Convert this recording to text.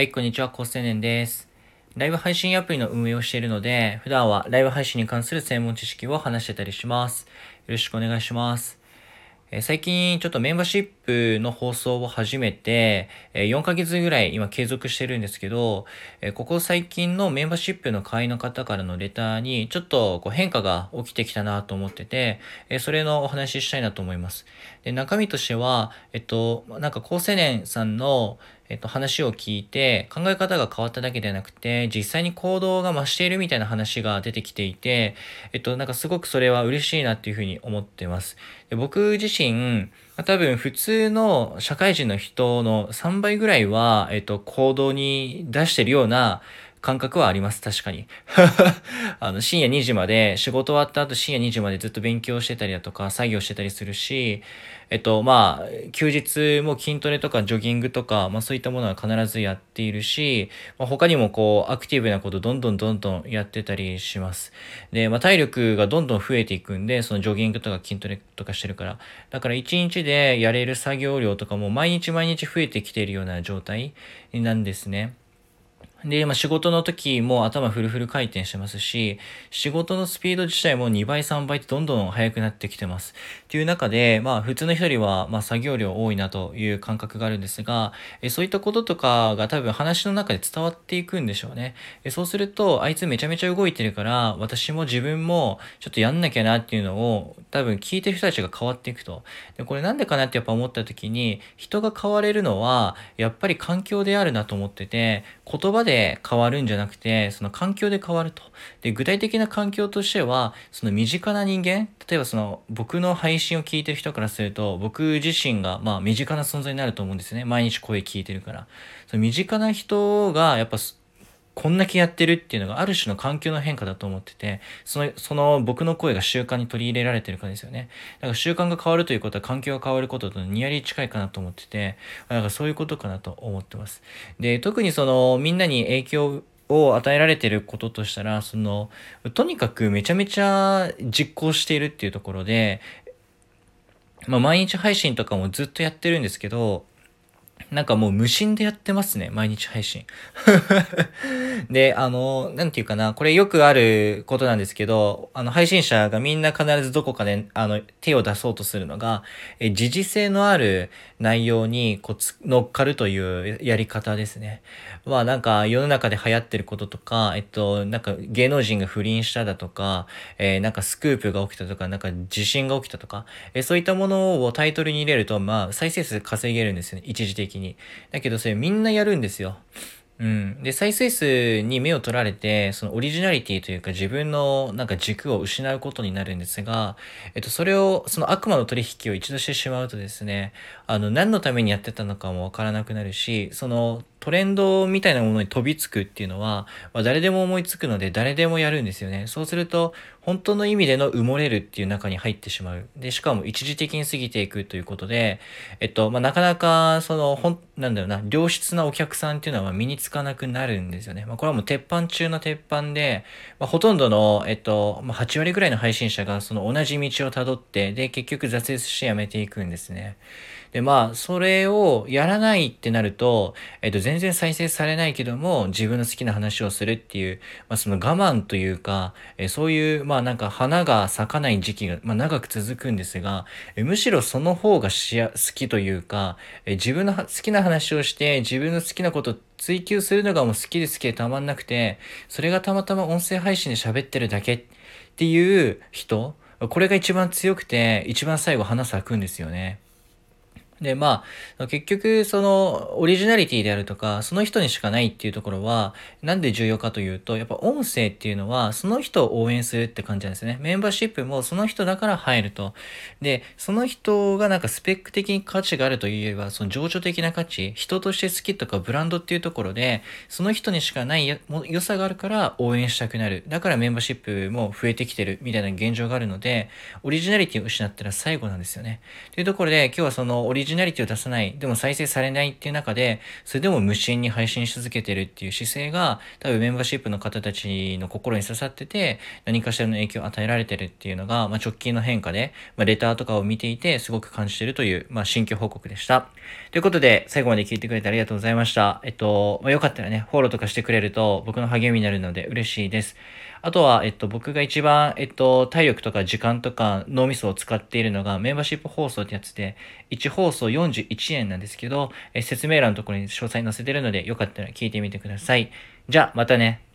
はい、こんにちは、コース青年です。ライブ配信アプリの運営をしているので、普段はライブ配信に関する専門知識を話してたりします。よろしくお願いします。え最近ちょっとメンバーシップの放送を始めて、え4ヶ月ぐらい今継続してるんですけど、えここ最近のメンバーシップの会員の方からのレターにちょっとこう変化が起きてきたなと思ってて、えそれのお話ししたいなと思います。で中身としては、えっと、なんか高青年さんのえっと、話を聞いて、考え方が変わっただけではなくて、実際に行動が増しているみたいな話が出てきていて、えっと、なんかすごくそれは嬉しいなっていうふうに思ってます。で僕自身、多分普通の社会人の人の3倍ぐらいは、えっと、行動に出してるような、感覚はあります、確かに。あの、深夜2時まで、仕事終わった後深夜2時までずっと勉強してたりだとか、作業してたりするし、えっと、まあ、休日も筋トレとかジョギングとか、まあそういったものは必ずやっているし、まあ、他にもこう、アクティブなことどんどんどんどんやってたりします。で、まあ体力がどんどん増えていくんで、そのジョギングとか筋トレとかしてるから。だから1日でやれる作業量とかも毎日毎日増えてきているような状態なんですね。で、ま、仕事の時も頭フルフル回転してますし、仕事のスピード自体も2倍3倍ってどんどん速くなってきてます。っていう中で、まあ普通の人よりは、まあ作業量多いなという感覚があるんですが、えそういったこととかが多分話の中で伝わっていくんでしょうね。えそうすると、あいつめちゃめちゃ動いてるから、私も自分もちょっとやんなきゃなっていうのを多分聞いてる人たちが変わっていくと。で、これなんでかなってやっぱ思った時に、人が変われるのは、やっぱり環境であるなと思ってて、言葉でで変わるんじゃなくて、その環境で変わると。で、具体的な環境としては、その身近な人間、例えばその僕の配信を聞いてる人からすると、僕自身がまあ身近な存在になると思うんですよね。毎日声聞いてるから。その身近な人がやっぱこんだけやってるっていうのがある種の環境の変化だと思ってて、その、その僕の声が習慣に取り入れられてるからですよね。だから習慣が変わるということは環境が変わることとニアリ近いかなと思ってて、だからそういうことかなと思ってます。で、特にそのみんなに影響を与えられてることとしたら、その、とにかくめちゃめちゃ実行しているっていうところで、まあ毎日配信とかもずっとやってるんですけど、なんかもう無心でやってますね、毎日配信。で、あの、なんていうかな、これよくあることなんですけど、あの、配信者がみんな必ずどこかで、あの、手を出そうとするのが、え、時事性のある内容にこう乗っかるというやり方ですね。まあなんか世の中で流行ってることとか、えっと、なんか芸能人が不倫しただとか、えー、なんかスクープが起きたとか、なんか地震が起きたとか、えー、そういったものをタイトルに入れると、まあ再生数稼げるんですよね、一時的に。に。だけどそれみんなやるんですよ。うん。で、再生数に目を取られて、そのオリジナリティというか自分のなんか軸を失うことになるんですが、えっと、それを、その悪魔の取引を一度してしまうとですね、あの、何のためにやってたのかもわからなくなるし、その、トレンドみたいなものに飛びつくっていうのは、まあ、誰でも思いつくので誰でもやるんですよね。そうすると、本当の意味での埋もれるっていう中に入ってしまう。で、しかも一時的に過ぎていくということで、えっと、まあ、なかなか、その、ほん、なんだろうな、良質なお客さんっていうのは身につかなくなるんですよね。まあ、これはもう鉄板中の鉄板で、まあ、ほとんどの、えっと、まあ、8割ぐらいの配信者がその同じ道をたどって、で、結局挫折してやめていくんですね。で、まあ、それをやらないってなると、えっと、全然再生されないけども、自分の好きな話をするっていう、まあ、その我慢というか、えそういう、まあ、なんか花が咲かない時期が、まあ、長く続くんですが、えむしろその方がしや、好きというか、え自分の好きな話をして、自分の好きなこと追求するのがもう好きで好きでたまんなくて、それがたまたま音声配信で喋ってるだけっていう人、これが一番強くて、一番最後花咲くんですよね。で、まあ、結局、その、オリジナリティであるとか、その人にしかないっていうところは、なんで重要かというと、やっぱ音声っていうのは、その人を応援するって感じなんですね。メンバーシップもその人だから入ると。で、その人がなんかスペック的に価値があるといえば、その情緒的な価値、人として好きとかブランドっていうところで、その人にしかない良さがあるから応援したくなる。だからメンバーシップも増えてきてるみたいな現状があるので、オリジナリティを失ったら最後なんですよね。というところで、今日はそのオリジジナリティを出さない、でも再生されないっていう中で、それでも無心に配信し続けてるっていう姿勢が、多分メンバーシップの方たちの心に刺さってて、何かしらの影響を与えられてるっていうのが、まあ、直近の変化で、まあ、レターとかを見ていて、すごく感じてるという、まあ、新居報告でした。ということで、最後まで聞いてくれてありがとうございました。えっと、まあ、よかったらね、フォローとかしてくれると、僕の励みになるので嬉しいです。あとは、えっと、僕が一番、えっと、体力とか時間とか脳みそを使っているのが、メンバーシップ放送ってやつで、1放送送41円なんですけど、え説明欄のところに詳細載せてるので、よかったら聞いてみてください。じゃあ、またね。